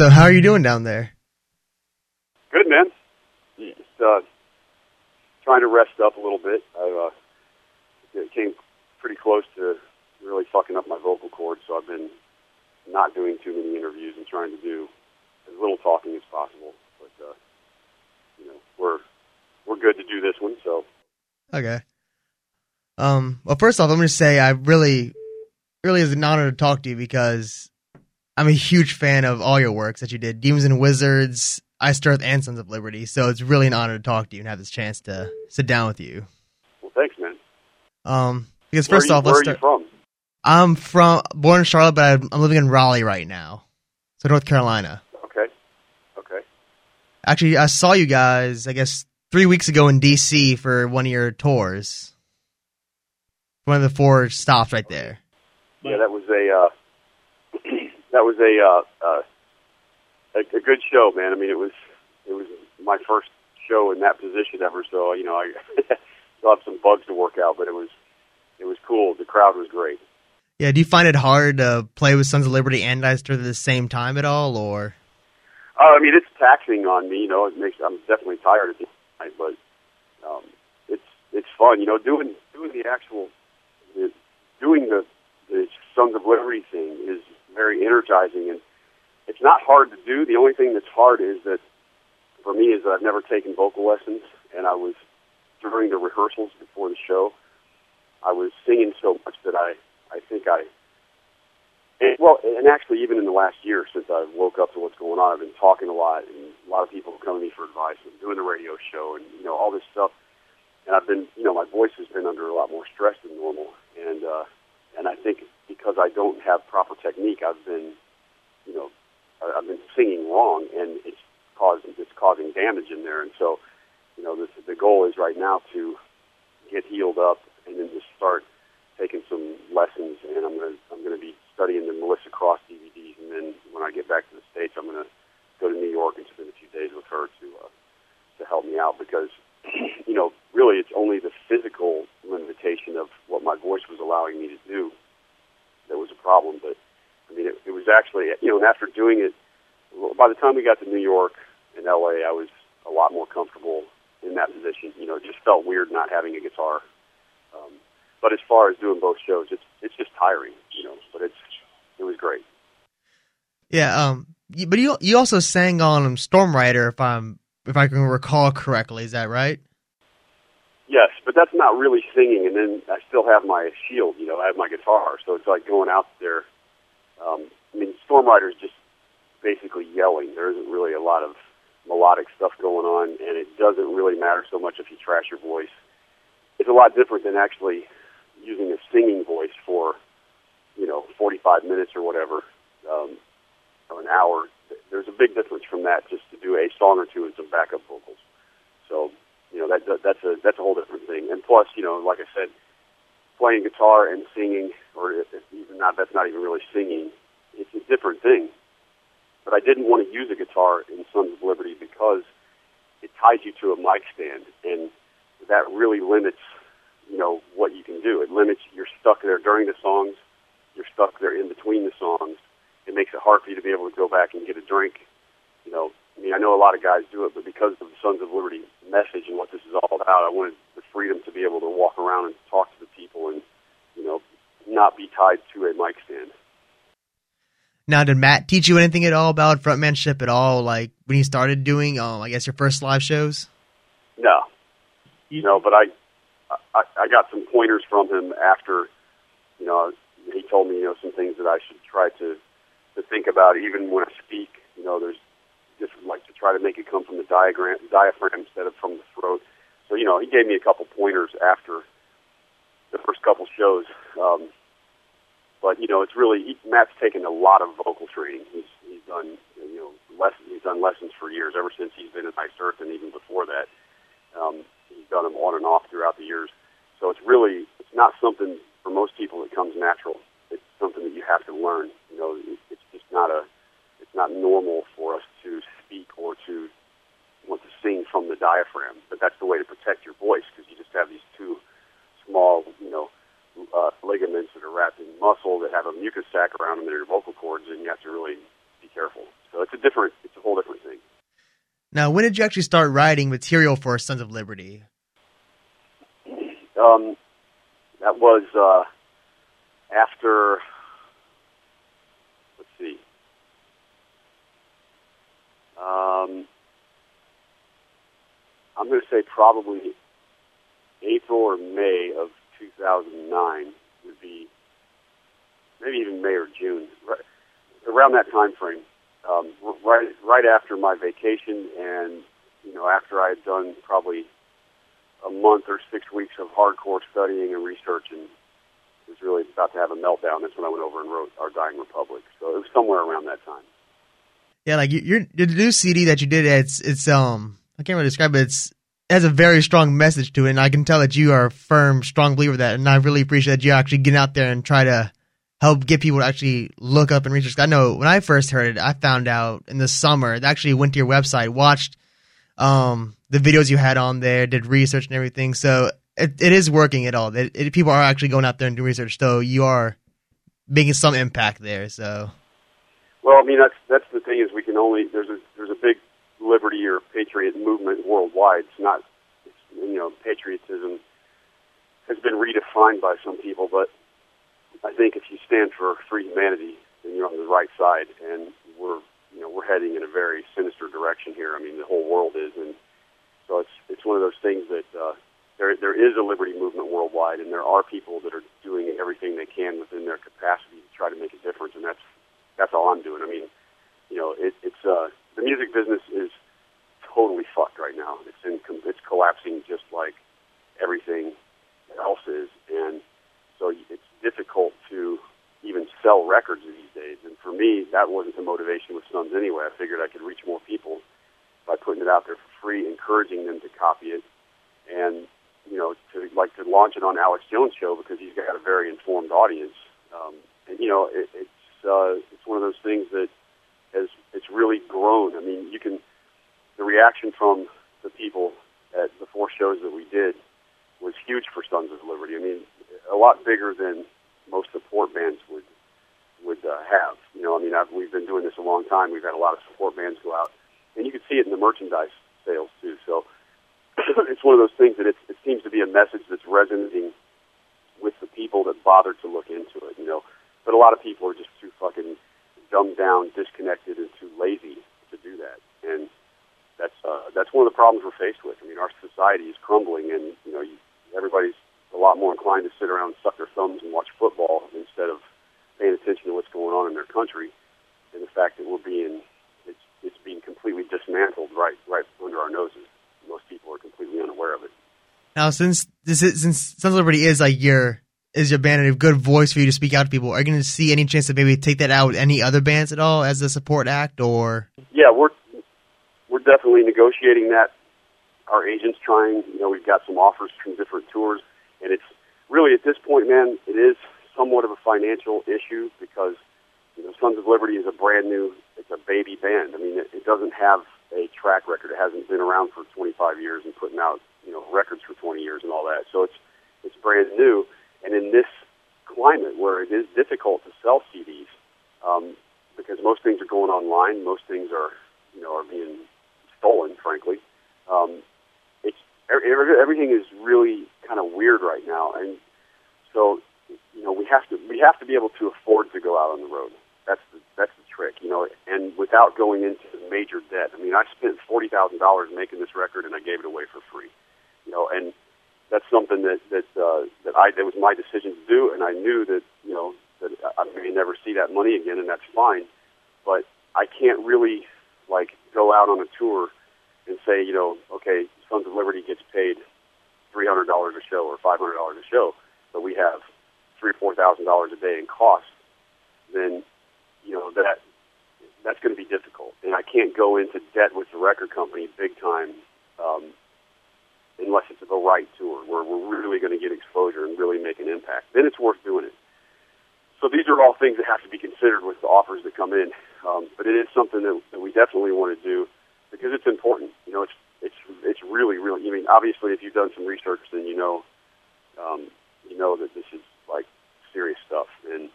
So how are you doing down there? Good, man. Just uh, trying to rest up a little bit. I uh, came pretty close to really fucking up my vocal cords, so I've been not doing too many interviews and trying to do as little talking as possible. But uh, you know, we're we're good to do this one. So Okay. Um. Well, first off, I'm going to say I really, really is an honor to talk to you because I'm a huge fan of all your works that you did, Demons and Wizards, Iced Earth, and Sons of Liberty. So it's really an honor to talk to you and have this chance to sit down with you. well, thanks, man. Um. Because first you, off, where let's are you start. from? I'm from born in Charlotte, but I'm, I'm living in Raleigh right now, so North Carolina. Okay, okay. Actually, I saw you guys, I guess, three weeks ago in DC for one of your tours. One of the four stops right there. Yeah, that was a uh, that was a, uh, uh, a a good show, man. I mean, it was it was my first show in that position ever, so you know I still have some bugs to work out, but it was it was cool. The crowd was great. Yeah, do you find it hard to play with Sons of Liberty and Dice at the same time at all, or? Uh, I mean, it's taxing on me. You know, it makes I'm definitely tired at the night, but um, it's it's fun. You know, doing doing the actual the, doing the the Sons of Liberty thing is very energizing, and it's not hard to do. The only thing that's hard is that for me is that I've never taken vocal lessons, and I was during the rehearsals before the show, I was singing so much that I I think I and, well, and actually, even in the last year since I woke up to what's going on, I've been talking a lot, and a lot of people come to me for advice, and doing the radio show, and you know all this stuff. And I've been, you know, my voice has been under a lot more stress than normal, and uh, and I think because I don't have proper technique, I've been, you know, I've been singing wrong, and it's causing it's causing damage in there. And so, you know, this, the goal is right now to get healed up, and then just start taking some lessons, and I'm gonna I'm gonna be studying the Melissa Cross DVDs, and then when I get back to the states, I'm gonna go to New York and spend a few days with her to uh, to help me out because you know really it's only the physical limitation of what my voice was allowing me to do that was a problem. But I mean, it, it was actually you know, and after doing it, by the time we got to New York and LA, I was a lot more comfortable in that position. You know, it just felt weird not having a guitar. Um, but as far as doing both shows, it's it's just tiring, you know. But it's it was great. Yeah, um, but you you also sang on Storm Rider, if I'm if I can recall correctly. Is that right? Yes, but that's not really singing. And then I still have my shield, you know. I have my guitar, so it's like going out there. Um, I mean, Storm Rider just basically yelling. There isn't really a lot of melodic stuff going on, and it doesn't really matter so much if you trash your voice. It's a lot different than actually using a singing voice for, you know, 45 minutes or whatever, um, or an hour. There's a big difference from that just to do a song or two and some backup vocals. So, you know, that, that that's a that's a whole different thing. And plus, you know, like I said, playing guitar and singing, or if if even not, that's not even really singing. It's a different thing. But I didn't want to use a guitar in Sons of Liberty because it ties you to a mic stand, and that really limits, you know, what you can do. It limits. You're stuck there during the songs. You're stuck there in between the songs. It makes it hard for you to be able to go back and get a drink. You know, I mean, I know a lot of guys do it, but because of the Sons of Liberty message and what this is all about, I wanted the freedom to be able to walk around and talk to the people and, you know, not be tied to a mic stand. Now, did Matt teach you anything at all about frontmanship at all? Like when you started doing, um, I guess your first live shows. No, you know, but I, I, I got some pointers from him after, you know, he told me, you know, some things that I should try to, to think about even when I speak. You know, there's just like to try to make it come from the diagram, diaphragm instead of from the throat. So, you know, he gave me a couple pointers after the first couple shows. Um, but you know, it's really he, Matt's taken a lot of vocal training. He's he's done you know lessons. He's done lessons for years, ever since he's been in Iced Earth, and even before that. Um, he's done them on and off throughout the years. So it's really it's not something for most people that comes natural. It's something that you have to learn. You know, it, it's just not a it's not normal for us to speak or to want to sing from the diaphragm. But that's the way to protect your voice because you just have these two small, you know, uh, ligaments that are wrapped in muscle that have a mucus sac around them that are your vocal cords, and you have to really be careful. So it's a different, it's a whole different thing. Now, when did you actually start writing material for Sons of Liberty? Um, that was uh, after. Let's see. Um, I'm going to say probably April or May of 2009 would be, maybe even May or June, right, around that time frame. Um, right, right after my vacation, and you know, after I had done probably a month or six weeks of hardcore studying and research, and was really about to have a meltdown. That's when I went over and wrote Our Dying Republic. So it was somewhere around that time. Yeah, like your the new CD that you did, it's it's um I can't really describe it. It's it has a very strong message to it, and I can tell that you are a firm, strong believer of that. And I really appreciate that you actually get out there and try to help get people to actually look up and research. I know when I first heard it, I found out in the summer. I actually went to your website, watched um, the videos you had on there, did research and everything. So it, it is working at all. It, it, people are actually going out there and doing research. So you are making some impact there. So. Well, I mean that's that's the thing is we can only there's a there's a big liberty or patriot movement worldwide. It's not it's, you know patriotism has been redefined by some people, but I think if you stand for free humanity, then you're on the right side, and we're you know we're heading in a very sinister direction here. I mean, the whole world is, and so it's it's one of those things that uh, there there is a liberty movement worldwide, and there are people that are doing everything they can within their capacity to try to make a difference, and that's that's all I'm doing. I mean, you know, it, it's uh, the music business is totally fucked right now. It's in it's collapsing just like everything else is, and so it's difficult to even sell records these days. And for me, that wasn't the motivation with Sons anyway. I figured I could reach more people by putting it out there for free, encouraging them to copy it, and you know, to like to launch it on Alex Jones' show because he's got a very informed audience. Um, and you know, it, it's uh, it's one of those things that has it's really grown. I mean, you can the reaction from the people at the four shows that we did was huge for Sons of Liberty. I mean, a lot bigger than most support bands would would uh, have. You know, I mean, I've, we've been doing this a long time. We've had a lot of support bands go out, and you can see it in the merchandise sales too. So it's one of those things that it, it seems to be a message that's resonating with the people that bother to look into it. You know, but a lot of people are just too fucking dumbed down, disconnected, and too lazy to do that. And that's uh, that's one of the problems we're faced with. I mean, our society is crumbling, and you know, you, everybody's a lot more inclined to sit around and suck their thumbs and watch football instead of paying attention to what's going on in their country and the fact that we're being it's it's being completely dismantled right right under our noses. Most people are completely unaware of it. Now, since this is since Sons of Liberty is like your is your band a good voice for you to speak out to people, are you going to see any chance to maybe take that out with any other bands at all as a support act or? Yeah, we're we're definitely negotiating that. Our agents trying, you know, we've got some offers from different tours and it's really at this point, man, it is somewhat of a financial issue because you know Sons of Liberty is a brand new, it's a baby band. I mean, it, it doesn't have a track record. It hasn't been around for 25 years and putting out you know records for 20 years and all that. So it's it's brand new, and in this climate where it is difficult to sell CDs um, because most things are going online, most things are you know are being stolen, frankly. Um, everything is really kind of weird right now, and so you know we have to we have to be able to afford to go out on the road. That's the that's the trick, you know, and without going into major debt. I mean, I spent forty thousand dollars making this record, and I gave it away for free, you know, and that's something that that uh, that I that was my decision to do, and I knew that you know that I may never see that money again, and that's fine, but I can't really like go out on a tour and say, you know, okay, Sons of Liberty gets paid three hundred dollars a show or five hundred dollars a show, but we have three or four thousand dollars a day in costs, then you know that that's going to be difficult. And I can't go into debt with the record company big time um, unless it's the right tour where we're really going to get exposure and really make an impact. Then it's worth doing it. So these are all things that have to be considered with the offers that come in. Um, but it is something that, that we definitely want to do because it's important. You know, it's it's it's really really. I mean, obviously, if you've done some research, then you know um, you know that this is like serious stuff, and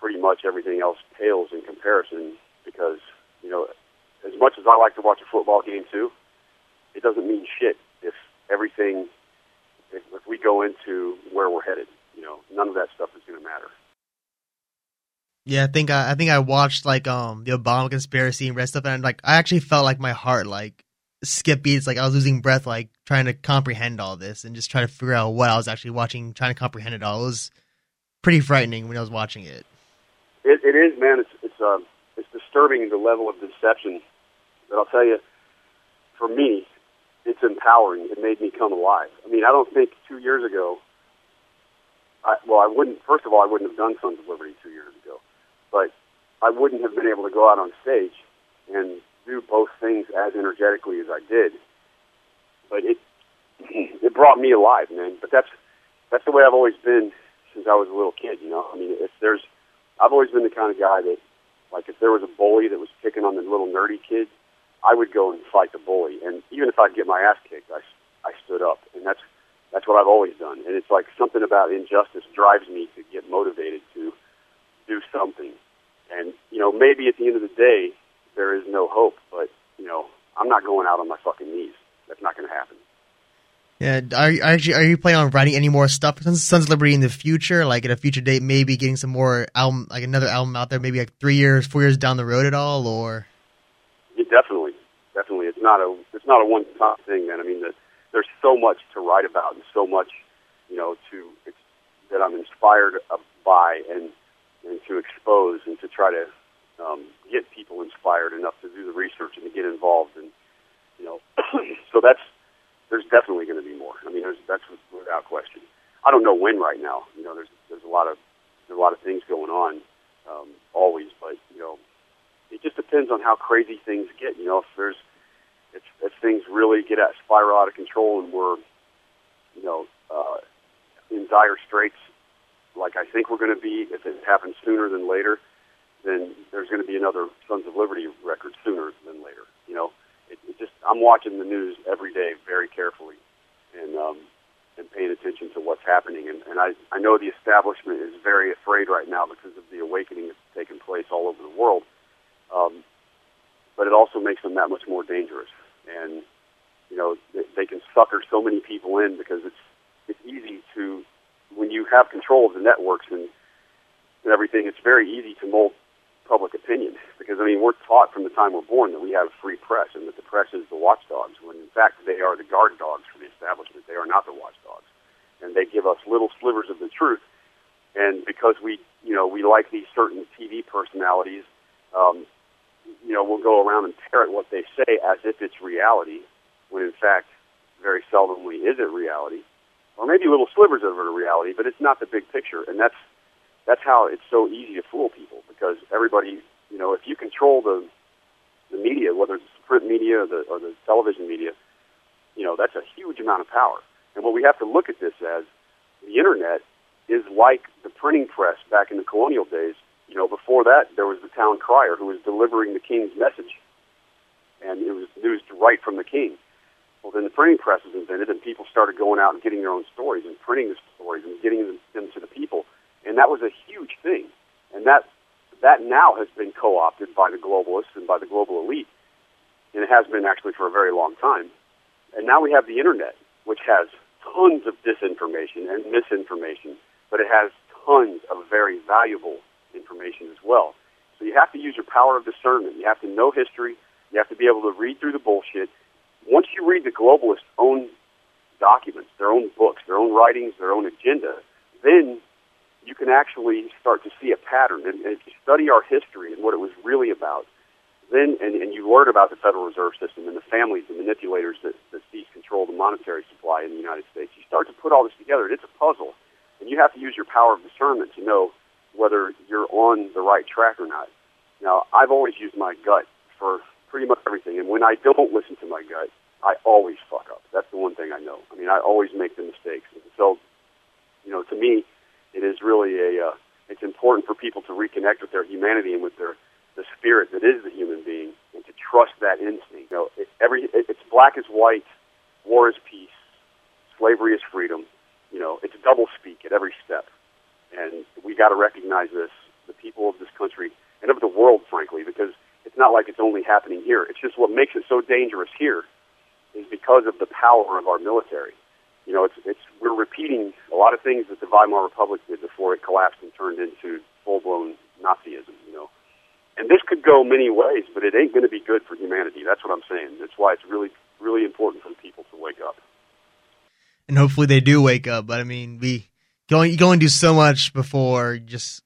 pretty much everything else pales in comparison because you know as much as I like to watch a football game too, it doesn't mean shit if everything if, if we go into where we're headed. You know, none of that stuff is going to matter. Yeah, I think I, I think I watched like um the Obama conspiracy and rest stuff, and like I actually felt like my heart like skip beats, like I was losing breath, like trying to comprehend all this and just trying to figure out what I was actually watching, trying to comprehend it all. It was pretty frightening when I was watching it. It, it is, man. It's it's um it's disturbing the level of deception. But I'll tell you, for me, it's empowering. It made me come alive. I mean, I don't think two years ago. I, well, I wouldn't. First of all, I wouldn't have done Sons of Liberty two years ago but I wouldn't have been able to go out on stage and do both things as energetically as I did. But it it brought me alive, man. But that's that's the way I've always been since I was a little kid. You know, I mean, if there's, I've always been the kind of guy that, like, if there was a bully that was picking on the little nerdy kid, I would go and fight the bully, and even if I'd get my ass kicked, I I stood up, and that's that's what I've always done. And it's like something about injustice drives me to get motivated to do something and, you know, maybe at the end of the day, there is no hope, but, you know, I'm not going out on my fucking knees. That's not going to happen. Yeah, are you actually are you planning on writing any more stuff for Sons of Liberty in the future? Like at a future date, maybe getting some more album, like another album out there, maybe like three years, four years down the road at all, or? Yeah, definitely, definitely. It's not a it's not a one time thing, man. I mean, the, there's so much to write about and so much, you know, to it's, that I'm inspired by, and and to expose and to try to um, get people inspired enough to do the research and to get involved. And you know, so that's there's definitely going to be more. I mean, there's that's without question. I don't know when right now. You know, there's there's a lot of there's a lot of things going on um, always, but you know, it just depends on how crazy things get. You know, if there's if, if things really get out spiral out of control and we're you know uh, in dire straits like I think we're going to be, if it happens sooner than later, then there's going to be another Sons of Liberty record sooner than later. You know, it, it just I'm watching the news every day very carefully, and um, and paying attention to what's happening. And, and I I know the establishment is very afraid right now because of the awakening that's taking place all over the world. Um, but it also makes them that much more dangerous. And you know, they, they can sucker so many people in because it's it's easy to when you have control of the networks and, and everything, it's very easy to mold public opinion. Because I mean, we're taught from the time we're born that we have free press and that the press is the watchdogs. When in fact they are the guard dogs for the establishment. They are not the watchdogs, and they give us little slivers of the truth. And because we, you know, we like these certain TV personalities, um, you know, we'll go around and parrot what they say as if it's reality, when in fact, very seldomly is it reality or maybe little slivers of it are reality, but it's not the big picture. And that's that's how it's so easy to fool people because everybody, you know, if you control the the media, whether it's print media or the, or the television media, you know, that's a huge amount of power. And what we have to look at this as, the internet is like the printing press back in the colonial days. You know, before that, there was the town crier who was delivering the king's message, and it was news right from the king. Well, then the printing press was invented, and people started going out and getting their own stories and printing the stories and getting them to the people, and that was a huge thing. And that that now has been co-opted by the globalists and by the global elite, and it has been actually for a very long time. And now we have the internet, which has tons of disinformation and misinformation, but it has tons of very valuable information as well. So you have to use your power of discernment. You have to know history. You have to be able to read through the bullshit once you read the globalists' own documents, their own books, their own writings, their own agenda, then you can actually start to see a pattern. And, and if you study our history and what it was really about, then and, and you learn about the Federal Reserve System and the families and manipulators that, that seize control of the monetary supply in the United States, you start to put all this together. It's a puzzle, and you have to use your power of discernment to know whether you're on the right track or not. Now, I've always used my gut for pretty much everything. And when I don't listen to my gut, I always fuck up. That's the one thing I know. I mean, I always make the mistakes. And so, you know, to me, it is really a. Uh, it's important for people to reconnect with their humanity and with their the spirit that is the human being, and to trust that instinct. You know, it, every it, it's black is white, war is peace, slavery is freedom. You know, it's double speak at every step, and we got to recognize this. The people of this country and of the world, frankly, because it's not like it's only happening here. It's just what makes it so dangerous here is because of the power of our military. You know, it's it's we're repeating a lot of things that the Weimar Republic did before it collapsed and turned into full blown Nazism. You know, and this could go many ways, but it ain't going to be good for humanity. That's what I'm saying. That's why it's really really important for people to wake up. And hopefully they do wake up. But I mean, we only, you can only do so much before just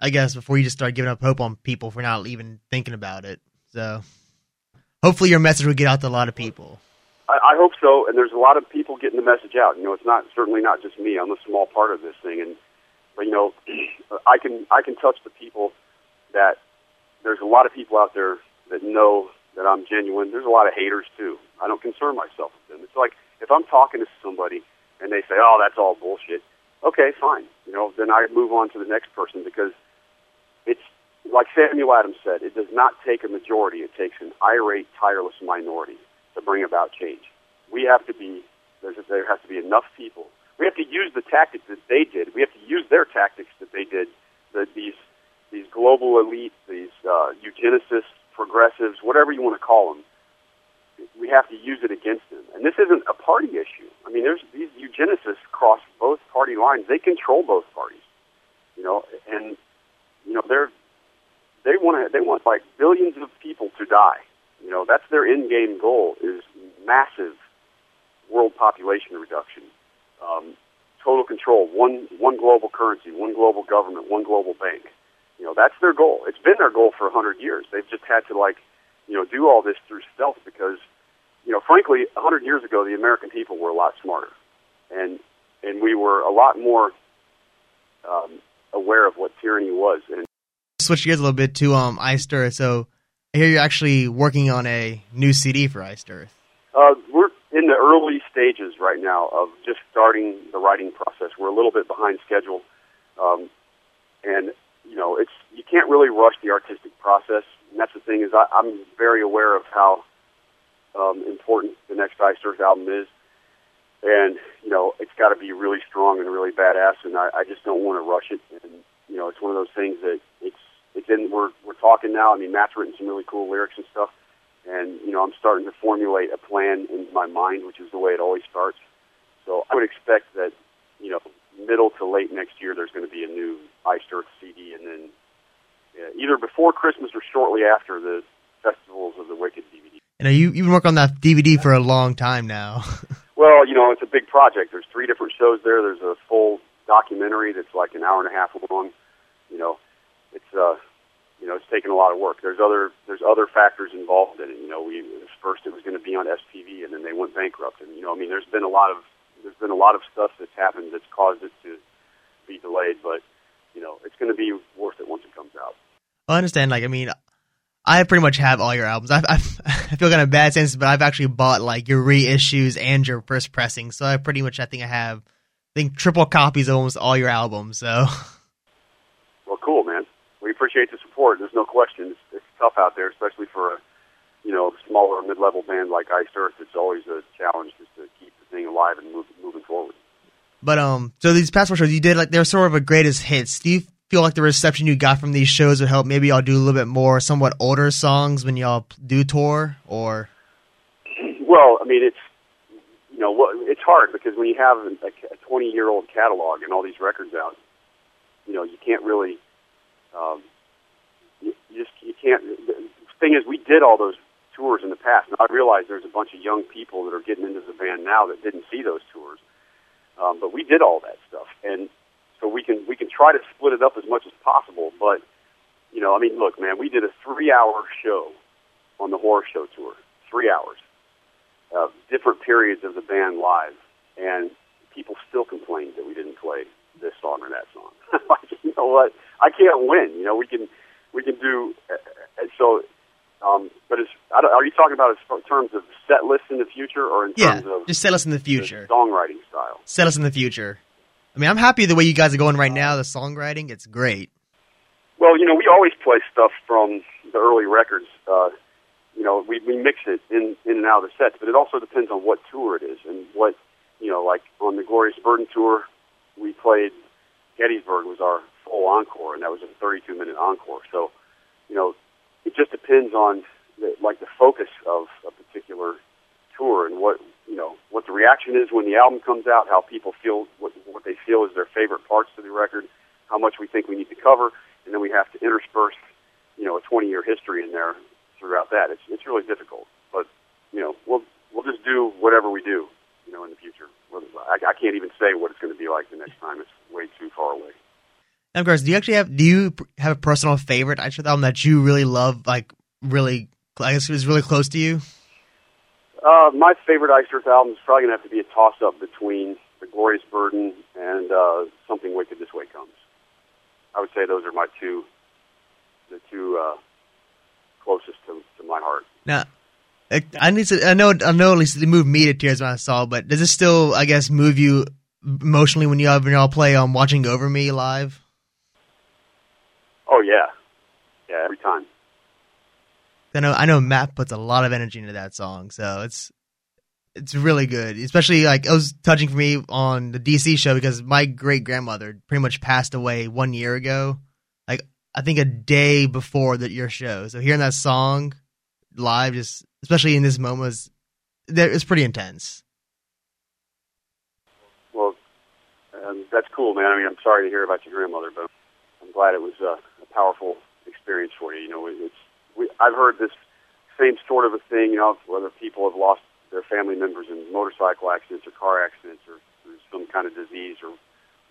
I guess before you just start giving up hope on people for not even thinking about it. So hopefully your message will get out to a lot of people. I, I hope so, and there's a lot of people getting the message out. You know, it's not certainly not just me. I'm a small part of this thing, and but you know, I can I can touch the people that there's a lot of people out there that know that I'm genuine. There's a lot of haters too. I don't concern myself with them. It's like if I'm talking to somebody and they say, "Oh, that's all bullshit," okay, fine. You know, then I move on to the next person because it's like Samuel Adams said, it does not take a majority, it takes an irate, tireless minority to bring about change. We have to be, there has to be enough people. We have to use the tactics that they did. We have to use their tactics that they did. The, these, these global elites, these uh, eugenicists, progressives, whatever you want to call them, we have to use it against them. And this isn't a party issue. I mean, there's these eugenicists cross both party lines. They control both parties, you know, and you know they're they want to they want like billions of people to die. You know, that's their end game goal is massive world population reduction, um, total control, one one global currency, one global government, one global bank. You know, that's their goal. It's been their goal for a hundred years. They've just had to like, you know, do all this through stealth because, you know, frankly, a hundred years ago, the American people were a lot smarter, and and we were a lot more um, aware of what tyranny was. And switch gears a little bit to um So I hear you're actually working on a new CD for Iced Earth. Uh, we're in the early stages right now of just starting the writing process. We're a little bit behind schedule, um, and you know it's you can't really rush the artistic process. And that's the thing is I, I'm very aware of how um, important the next Iced Earth album is, and you know it's got to be really strong and really badass. And I, I just don't want to rush it. And you know it's one of those things that it's in we're we're talking now. I mean, Matt's written some really cool lyrics and stuff, and you know I'm starting to formulate a plan in my mind, which is the way it always starts. So I would expect that you know middle to late next year there's going to be a new Iced Earth CD, and then yeah, either before Christmas or shortly after the Festivals of the Wicked DVD. You know, you you've been working on that DVD for a long time now. well, you know, it's a big project. There's three different shows there. There's a full documentary that's like an hour and a half long. You know, it's uh, you know, it's taken a lot of work. There's other there's other factors involved in it. You know, we first it was going to be on SPV, and then they went bankrupt. And you know, I mean, there's been a lot of there's been a lot of stuff that's happened that's caused it to be delayed. But you know, it's going to be worth it once it comes out. I understand. Like, I mean, I pretty much have all your albums. I, I, feel kind of bad sense, but I've actually bought like your reissues and your first pressing. So I pretty much, I think I have, I think triple copies of almost all your albums. So. Well, cool, man. We appreciate the support. There's no question. It's, it's tough out there, especially for a, you know, smaller mid-level band like Iced Earth. It's always a challenge just to keep the thing alive and move, moving forward. But um, so these past four shows you did like they're sort of a greatest hits. Do you feel like the reception you got from these shows would help maybe y'all do a little bit more somewhat older songs when y'all do tour or well i mean it's you know it's hard because when you have a 20 year old catalog and all these records out you know you can't really um you, just you can't the thing is we did all those tours in the past and i realize there's a bunch of young people that are getting into the band now that didn't see those tours um but we did all that stuff and so we can we can try to split it up as much as possible. But you know, I mean, look, man, we did a three-hour show on the horror show tour, three hours, uh, different periods of the band live, and people still complained that we didn't play this song or that song. like, you know what? I can't win. You know, we can we can do uh, so. Um, but is, are you talking about in terms of set lists in the future, or in yeah, terms of just set us in the future the songwriting style? Set us in the future. I mean, I'm happy the way you guys are going right now. The songwriting, it's great. Well, you know, we always play stuff from the early records. Uh, you know, we we mix it in in and out of the sets, but it also depends on what tour it is and what you know. Like on the Glorious Burden tour, we played Gettysburg was our full encore, and that was a 32 minute encore. So, you know, it just depends on the, like the focus of a particular tour and what you know what the reaction is when the album comes out, how people feel what what they feel is their favorite parts of the record, how much we think we need to cover, and then we have to intersperse you know a 20 year history in there throughout that. It's it's really difficult, but you know we'll we'll just do whatever we do you know in the future. I can't even say what it's going to be like the next time. It's way too far away. And of course, do you actually have do you have a personal favorite Ice album that you really love, like really, I guess it was really close to you? Uh, my favorite Earth album is probably going to have to be a toss up between The Glorious Burden and uh, Something Wicked This Way Comes. I would say those are my two, the two uh, closest to, to my heart. Now, I need to. I know. I know. At least it moved me to tears when I saw. But does it still, I guess, move you emotionally when you have, when y'all play um watching over me live? Oh yeah, yeah, every time. I know. I know Matt puts a lot of energy into that song, so it's it's really good. Especially like it was touching for me on the DC show because my great grandmother pretty much passed away one year ago. Like I think a day before that your show. So hearing that song live, just especially in this moment, was, it's pretty intense. Well, um, that's cool, man. I mean, I'm sorry to hear about your grandmother, but I'm glad it was uh, powerful experience for you. You know, it's we, I've heard this same sort of a thing. You know, whether people have lost their family members in motorcycle accidents or car accidents or through some kind of disease or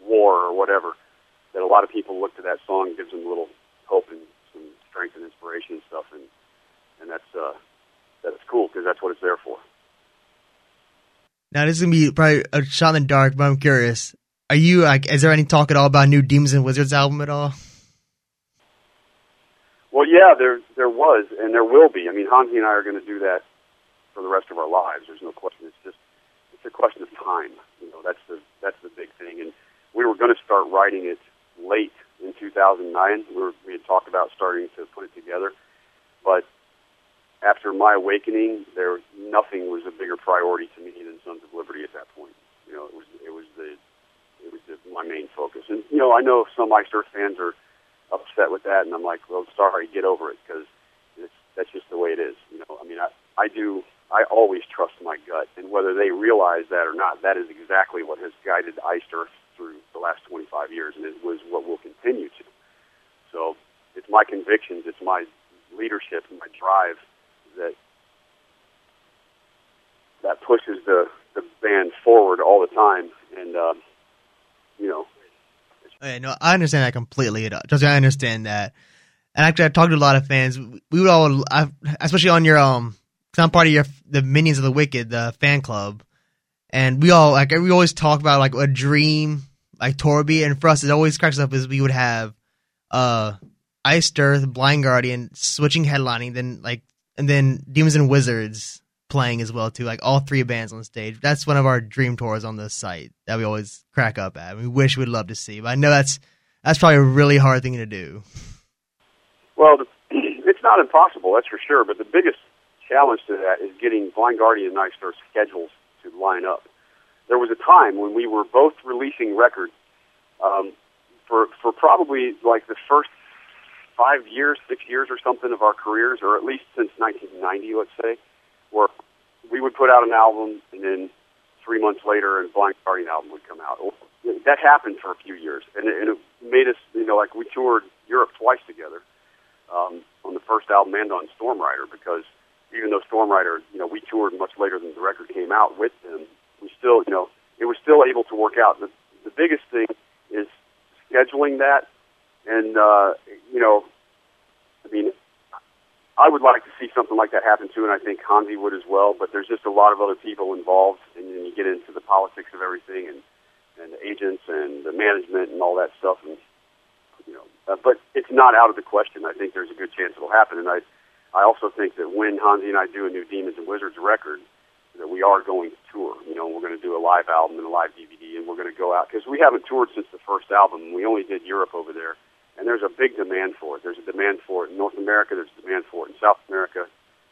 war or whatever. That a lot of people look to that song gives them a little hope and some strength and inspiration and stuff, and and that's uh, that's cool because that's what it's there for. Now this is gonna be probably a shot in the dark, but I'm curious. Are you like? Is there any talk at all about new Demons and Wizards album at all? Well, yeah, there there was, and there will be. I mean, Hansi and I are going to do that for the rest of our lives. There's no question. It's just it's a question of time. You know, that's the that's the big thing. And we were going to start writing it late in 2009. We, were, we had talked about starting to put it together, but after my awakening, there nothing was a bigger priority to me than Sons of Liberty at that point. You know, it was it was the it was the, my main focus. And you know, I know some Iced Earth fans are upset with that, and I'm like, well, sorry, get over it because that's just the way it is. You know, I mean, I I do I always trust my gut, and whether they realize that or not, that is exactly what has guided Iced through the last 25 years, and it was what will continue to. So it's my convictions, it's my leadership, and my drive that that pushes the the band forward all the time, and uh, you know. Okay, no, I understand that completely. Just I understand that, and actually, I talked to a lot of fans. We would all, I, especially on your um, because I'm part of your the Minions of the Wicked, the fan club, and we all like we always talk about like a dream like Torby, and for us, it always cracks up is we would have uh Iced Earth, Blind Guardian switching headlining, then like and then Demons and Wizards playing as well too, like all three bands on stage. That's one of our dream tours on the site that we always crack up at. We wish we'd love to see, but I know that's that's probably a really hard thing to do. Well, it's not impossible, that's for sure. But the biggest challenge to that is getting Blind Guardian and Earth schedules to line up. There was a time when we were both releasing records um, for for probably like the first five years, six years or something of our careers, or at least since 1990, let's say, where we would put out an album and then three months later, a Blind Guardian album would come out. That happened for a few years, and it, and it made us, you know, like we toured Europe twice together um, on the first album and on Storm Rider because even though Storm Rider, you know, we toured much later than the record came out with them, we still, you know, it was still able to work out. The, the biggest thing is scheduling that, and uh, you know, I mean, I would like to see something like that happen too, and I think Hansi would as well. But there's just a lot of other people involved, and then you get into the politics of everything, and and the agents and the management and all that stuff, and you know. Uh, but it's not out of the question. I think there's a good chance it'll happen, and I I also think that when Hansi and I do a new Demons and Wizards record, that we are going to tour. You know, we're going to do a live album and a live DVD, and we're going to go out because we haven't toured since the first album. We only did Europe over there, and there's a big demand for it. There's a demand for it in North America. There's a demand for it in South America,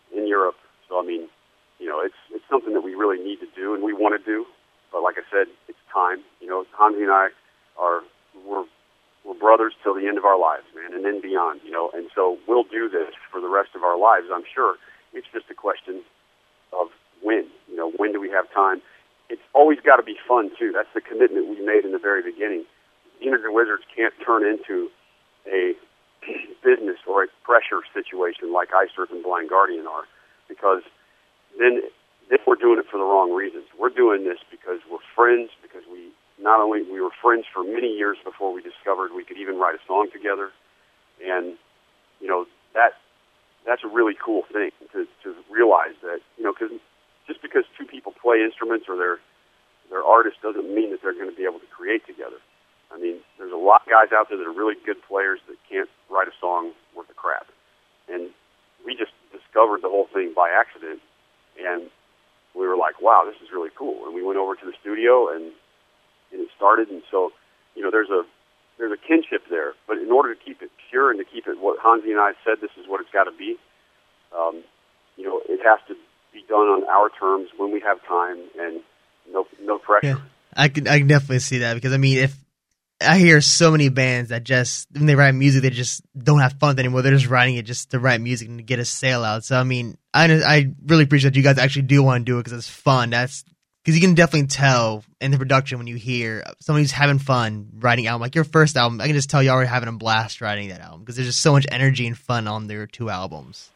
in Europe. So I mean, you know, it's it's something that we really need to do and we want to do. But like I said, it's time. You know, Hansi and I are we're we're brothers till the end of our lives, man, and then beyond, you know. And so we'll do this for the rest of our lives, I'm sure. It's just a question of when, you know, when do we have time? It's always got to be fun too. That's the commitment we made in the very beginning. And Wizards can't turn into a business or a pressure situation like Earth and Blind Guardian are, because then if we're doing it for the wrong reasons. We're doing this because we're friends, because we not only we were friends for many years before we discovered we could even write a song together, and you know that that's a really cool thing to to realize that you know because just because two people play instruments or they're they're artists doesn't mean that they're going to be able to create together. I mean, there's a lot of guys out there that are really good players that can't write a song worth of crap, and we just discovered the whole thing by accident, and we were like, wow, this is really cool. And we went over to the studio and and it started. And so, you know, there's a there's a kinship there. But in order to keep it pure and to keep it what Hansi and I said, this is what it's got to be. Um, you know, it has to be done on our terms when we have time and no no pressure. Yeah, I can I can definitely see that because I mean if I hear so many bands that just when they write music, they just don't have fun anymore. They're just writing it just to write music and to get a sale out. So I mean, I I really appreciate that you guys actually do want to do it because it's fun. That's because you can definitely tell in the production when you hear somebody who's having fun writing album. Like your first album, I can just tell you already having a blast writing that album because there's just so much energy and fun on their two albums.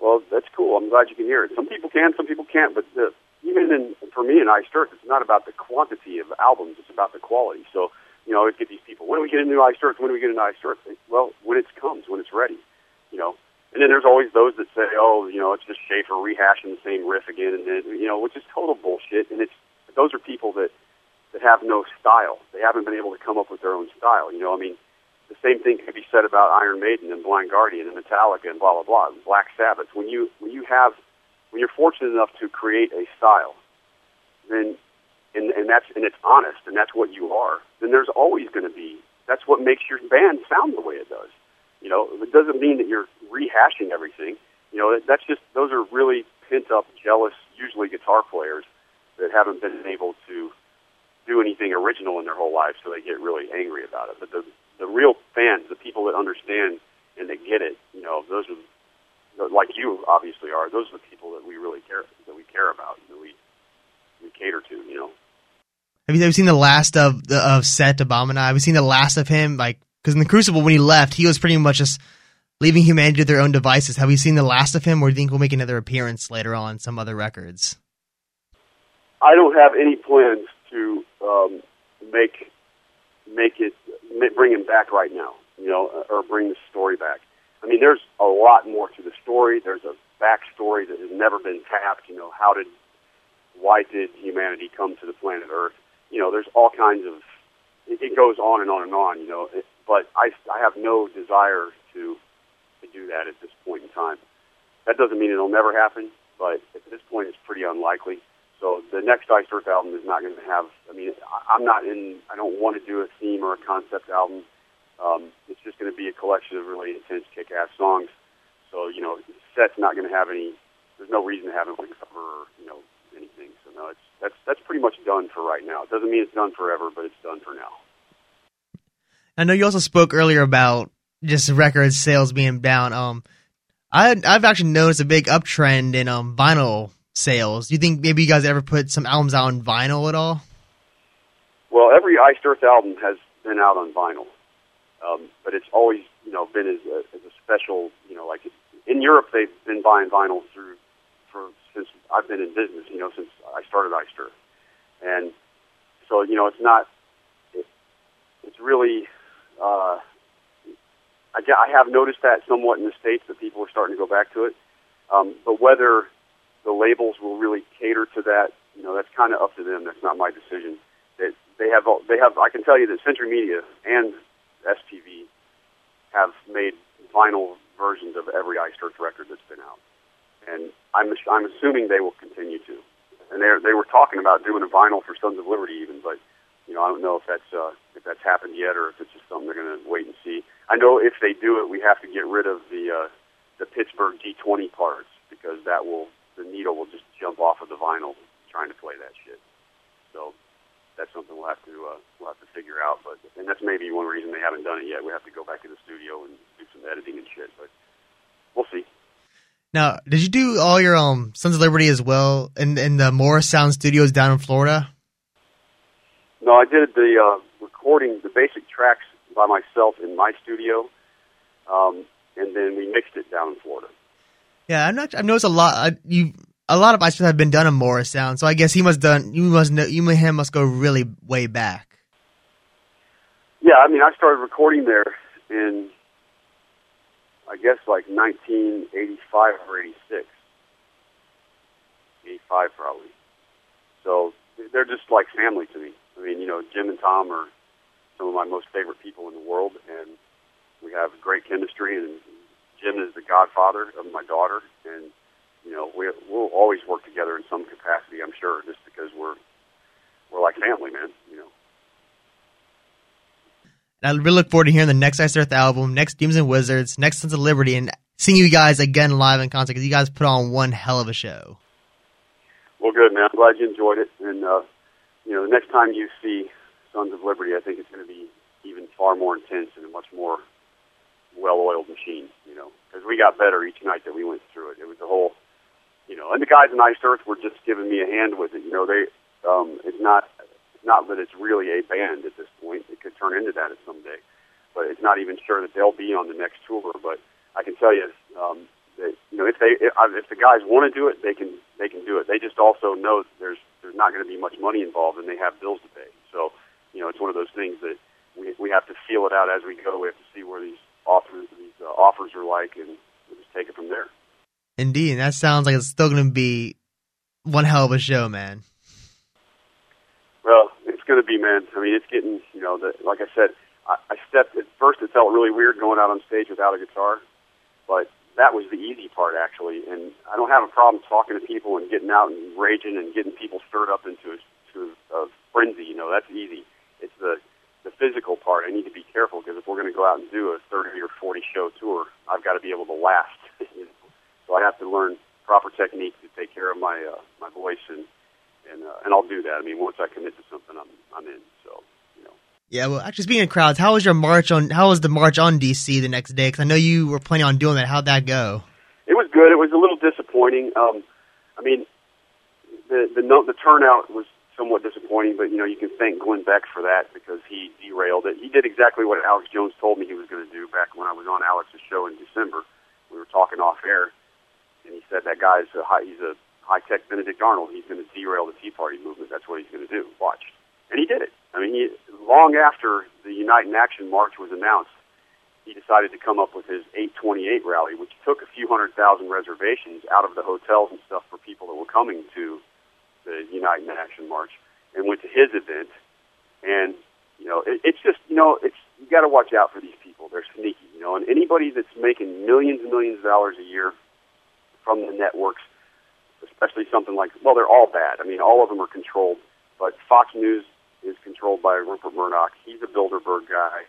Well, that's cool. I'm glad you can hear it. Some people can, some people can't, but the, even in, for me in Iced Earth, it's not about the quantity of albums; it's about the quality. So, you know, I always get these people. When do we get into Iced Earth? When do we get into Iced Earth? Well, when it comes, when it's ready. You know, and then there's always those that say, oh, you know, it's just Schaffer rehashing the same riff again, and then, you know, which is total bullshit. And it's those are people that that have no style. They haven't been able to come up with their own style. You know, I mean, the same thing can be said about Iron Maiden and Blind Guardian and Metallica and blah blah blah, and Black Sabbath. When you when you have when you're fortunate enough to create a style, then and and that's and it's honest and that's what you are, then there's always going to be that's what makes your band sound the way it does. You know, it doesn't mean that you're rehashing everything. You know, that's just those are really pent up, jealous, usually guitar players that haven't been able to do anything original in their whole life, so they get really angry about it. But the the real fans, the people that understand and that get it, you know, those are like you obviously are. Those are the people that we really care that we care about that we we cater to. You know. Have you ever seen the last of the of Set Abominae? Have you seen the last of him? Like, because in the Crucible when he left, he was pretty much just leaving humanity to their own devices. Have you seen the last of him, or do you think we'll make another appearance later on some other records? I don't have any plans to um, make make it bring him back right now, you know, or bring the story back. I mean, there's a lot more to the story. There's a backstory that has never been tapped. You know, how did, why did humanity come to the planet Earth? You know, there's all kinds of, it, it goes on and on and on. You know, it, but I, I have no desire to, to do that at this point in time. That doesn't mean it'll never happen, but at this point, it's pretty unlikely. So the next Iced Earth album is not going to have. I mean, I'm not in. I don't want to do a theme or a concept album. Um, it's just going to be a collection of really intense, kick-ass songs. So you know, set's not going to have any. There's no reason to have it on cover you know anything. So no, it's that's that's pretty much done for right now. It doesn't mean it's done forever, but it's done for now. I know you also spoke earlier about just record sales being down. Um, I I've actually noticed a big uptrend in um vinyl sales. Do you think maybe you guys ever put some albums out on vinyl at all? Well, every Iced Earth album has been out on vinyl, um, but it's always you know been as a, as a special you know like in Europe they've been buying vinyl through I've been in business you know since I started Earth, and so you know it's not it, it's really. Uh, I, I have noticed that somewhat in the states that people are starting to go back to it, um, but whether the labels will really cater to that. You know, that's kind of up to them. That's not my decision. That they have, they have. I can tell you that Century Media and SPV have made vinyl versions of every Iced Earth record that's been out, and I'm I'm assuming they will continue to. And they they were talking about doing a vinyl for Sons of Liberty even, but you know I don't know if that's uh, if that's happened yet or if it's just something they're going to wait and see. I know if they do it, we have to get rid of the uh, the Pittsburgh D20 parts because that will the needle will just jump off of the vinyl trying to play that shit. So that's something we'll have to uh, we'll have to figure out. But and that's maybe one reason they haven't done it yet. We have to go back to the studio and do some editing and shit. But we'll see. Now, did you do all your um Sons of Liberty as well in in the Morrisound Studios down in Florida? No, I did the uh, recording, the basic tracks by myself in my studio, um, and then we mixed it down in Florida. Yeah, I'm not. I've noticed a lot. Uh, you a lot of my stuff have been done in Morrisound, so I guess he must done. You must know. You and him must go really way back. Yeah, I mean, I started recording there in, I guess, like 1985 or 86. 85 probably. So they're just like family to me. I mean, you know, Jim and Tom are some of my most favorite people in the world, and we have great chemistry. And Jim is the godfather of my daughter, and you know, we we'll always work together in some capacity. I'm sure, just because we're we're like family, man. You know. And I really look forward to hearing the next Iced Earth album, next Demons and Wizards, next Sons of Liberty, and seeing you guys again live in concert because you guys put on one hell of a show. Well, good man. I'm glad you enjoyed it, and uh, you know, the next time you see Sons of Liberty, I think it's going to be even far more intense and a much more well-oiled machine. You know, because we got better each night that we went through it. It was the whole, you know, and the guys in Iced Earth were just giving me a hand with it. You know, they, um, it's not, not that it's really a band at this point. It could turn into that at some day, but it's not even sure that they'll be on the next tour. But I can tell you, um, that you know, if they, if, if the guys want to do it, they can, they can do it. They just also know that there's, there's not going to be much money involved, and they have bills to pay. So, you know, it's one of those things that we we have to feel it out as we go. We have to see where these offers these uh, offers are like, and we'll just take it from there. Indeed, and that sounds like it's still going to be one hell of a show, man. Going to be, man. I mean, it's getting, you know, the, like I said, I, I stepped at first. It felt really weird going out on stage without a guitar, but that was the easy part actually. And I don't have a problem talking to people and getting out and raging and getting people stirred up into a, to a frenzy. You know, that's easy. It's the the physical part. I need to be careful because if we're going to go out and do a 30 or 40 show tour, I've got to be able to last. so I have to learn proper technique to take care of my uh, my voice and and uh, and I'll do that. I mean, once I commit to something, I'm I'm in. So you know. Yeah, well, actually, speaking of crowds, how was your march on? How was the march on DC the next day? Because I know you were planning on doing that. How'd that go? It was good. It was a little disappointing. Um, I mean, the the no, the turnout was somewhat disappointing, but you know you can thank Glenn Beck for that because he derailed it. He did exactly what Alex Jones told me he was going to do back when I was on Alex's show in December. We were talking off air, and he said that guy's a high, he's a high tech Benedict Arnold. He's going to derail the Tea Party movement. That's what he's going to do. Watch, and he did it. I mean, he, long after the Unite in Action March was announced, he decided to come up with his 828 rally, which took a few hundred thousand reservations out of the hotels and stuff for people that were coming to the Unite in Action March and went to his event. And you know, it, it's just you know, it's you got to watch out for these people. They're sneaky, you know. And anybody that's making millions and millions of dollars a year from the networks, especially something like well, they're all bad. I mean, all of them are controlled. But Fox News is controlled by Rupert Murdoch. He's a Bilderberg guy.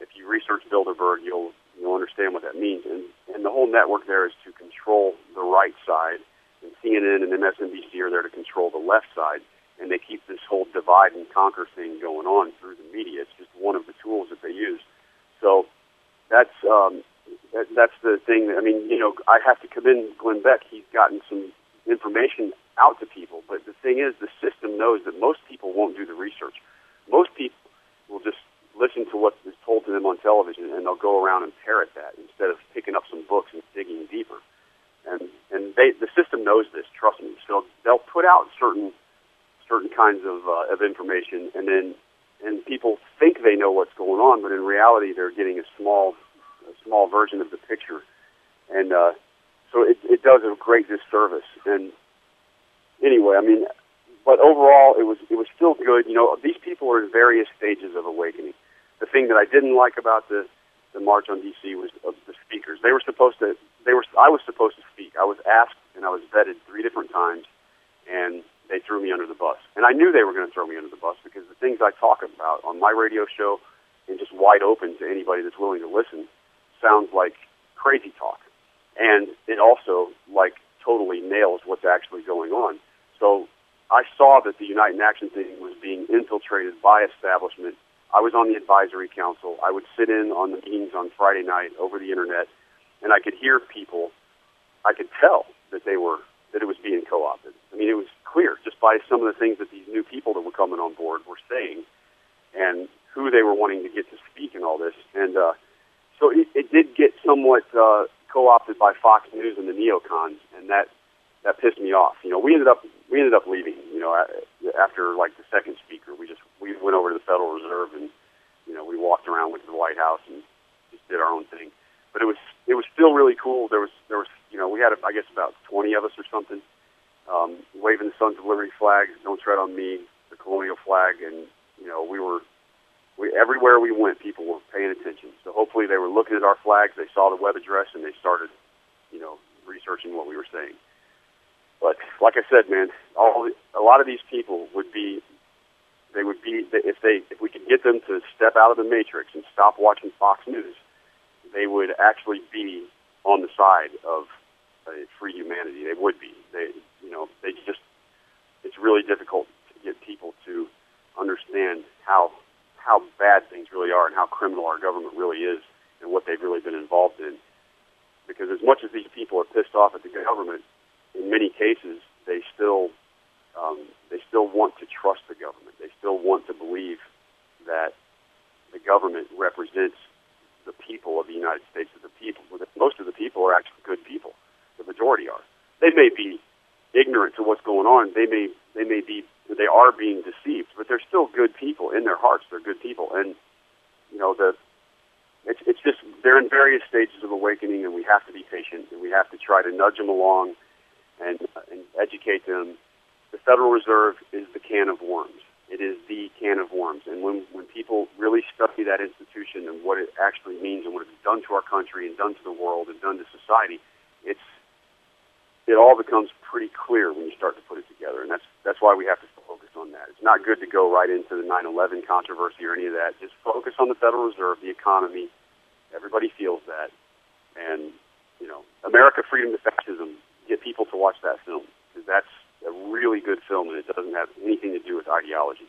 If you research Bilderberg, you'll you'll understand what that means. And and the whole network there is to control the right side and CNN and MSNBC are there to control the left side, and they keep this whole divide and conquer thing going on through the media. It's just one of the tools that they use. So that's um, that, that's the thing. That, I mean, you know, I have to commend Glenn Beck. He's gotten some information out to people, but the thing is, the system knows that most people won't do the research. Most people will just listen to what is told to them on television, and they'll go around and parrot that instead of picking up some books and digging deeper and and they the system knows this. Trust me. So they'll put out certain certain kinds of uh, of information, and then and people think they know what's going on, but in reality, they're getting a small a small version of the picture, and uh, so it it does a great disservice. And anyway, I mean, but overall, it was it was still good. You know, these people are in various stages of awakening. The thing that I didn't like about the the march on DC was uh, the speakers. They were supposed to they were I was supposed to speak. I was asked and I was vetted three different times, and they threw me under the bus. And I knew they were going to throw me under the bus because the things I talk about on my radio show and just wide open to anybody that's willing to listen sounds like crazy talk, and it also like totally nails what's actually going on. So I saw that the United Action thing was being infiltrated by establishment. I was on the advisory council. I would sit in on the meetings on Friday night over the internet, and I could hear people. I could tell that they were that it was being co-opted. I mean, it was clear just by some of the things that these new people that were coming on board were saying, and who they were wanting to get to speak and all this. And uh, so it, it did get somewhat uh, co-opted by Fox News and the neocons, and that that pissed me off. You know, we ended up we ended up leaving. You know, after like the second speaker, we just we went over to the Federal Reserve and you know we walked around, went to the White House, and just did our own thing. But it was it was still really cool. There was there was you know we had I guess about 20 of us or something um, waving the Sons of Liberty flag, "Don't tread on me," the colonial flag, and you know we were we everywhere we went, people were paying attention. So hopefully they were looking at our flags, they saw the web address, and they started you know researching what we were saying. But like I said, man, all a lot of these people would be they would be if they if we could get them to step out of the matrix and stop watching Fox News, they would actually be on the side of uh, free humanity. They would be. They you know they just it's really difficult to get people to understand how how bad things really are and how criminal our government really is and what they've really been involved in. Because as much as these people are pissed off at the government, in many cases, they still um, they still want to trust the government. They still want to believe that the government represents the people of the United States. Of the people, most of the people are actually good people. The majority are. They may be ignorant to what's going on. They may they may be they are being deceived, but they're still good people in their hearts. They're good people, and you know the it's it's just they're in various stages of awakening, and we have to be patient, and we have to try to nudge them along and, and educate them. The Federal Reserve is the can of worms. It is the can of worms. And when, when people really study that institution and what it actually means and what it's done to our country and done to the world and done to society, it's it all becomes pretty clear when you start to put it together. And that's that's why we have to that. It's not good to go right into the 9/11 controversy or any of that. Just focus on the Federal Reserve, the economy. Everybody feels that, and you know, America, freedom to fascism get people to watch that film because that's a really good film and it doesn't have anything to do with ideology.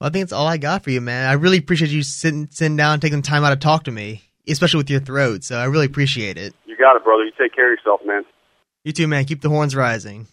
Well, I think that's all I got for you, man. I really appreciate you sitting sitting down, taking the time out to talk to me, especially with your throat. So I really appreciate it. You got it, brother. You take care of yourself, man. You too, man. Keep the horns rising.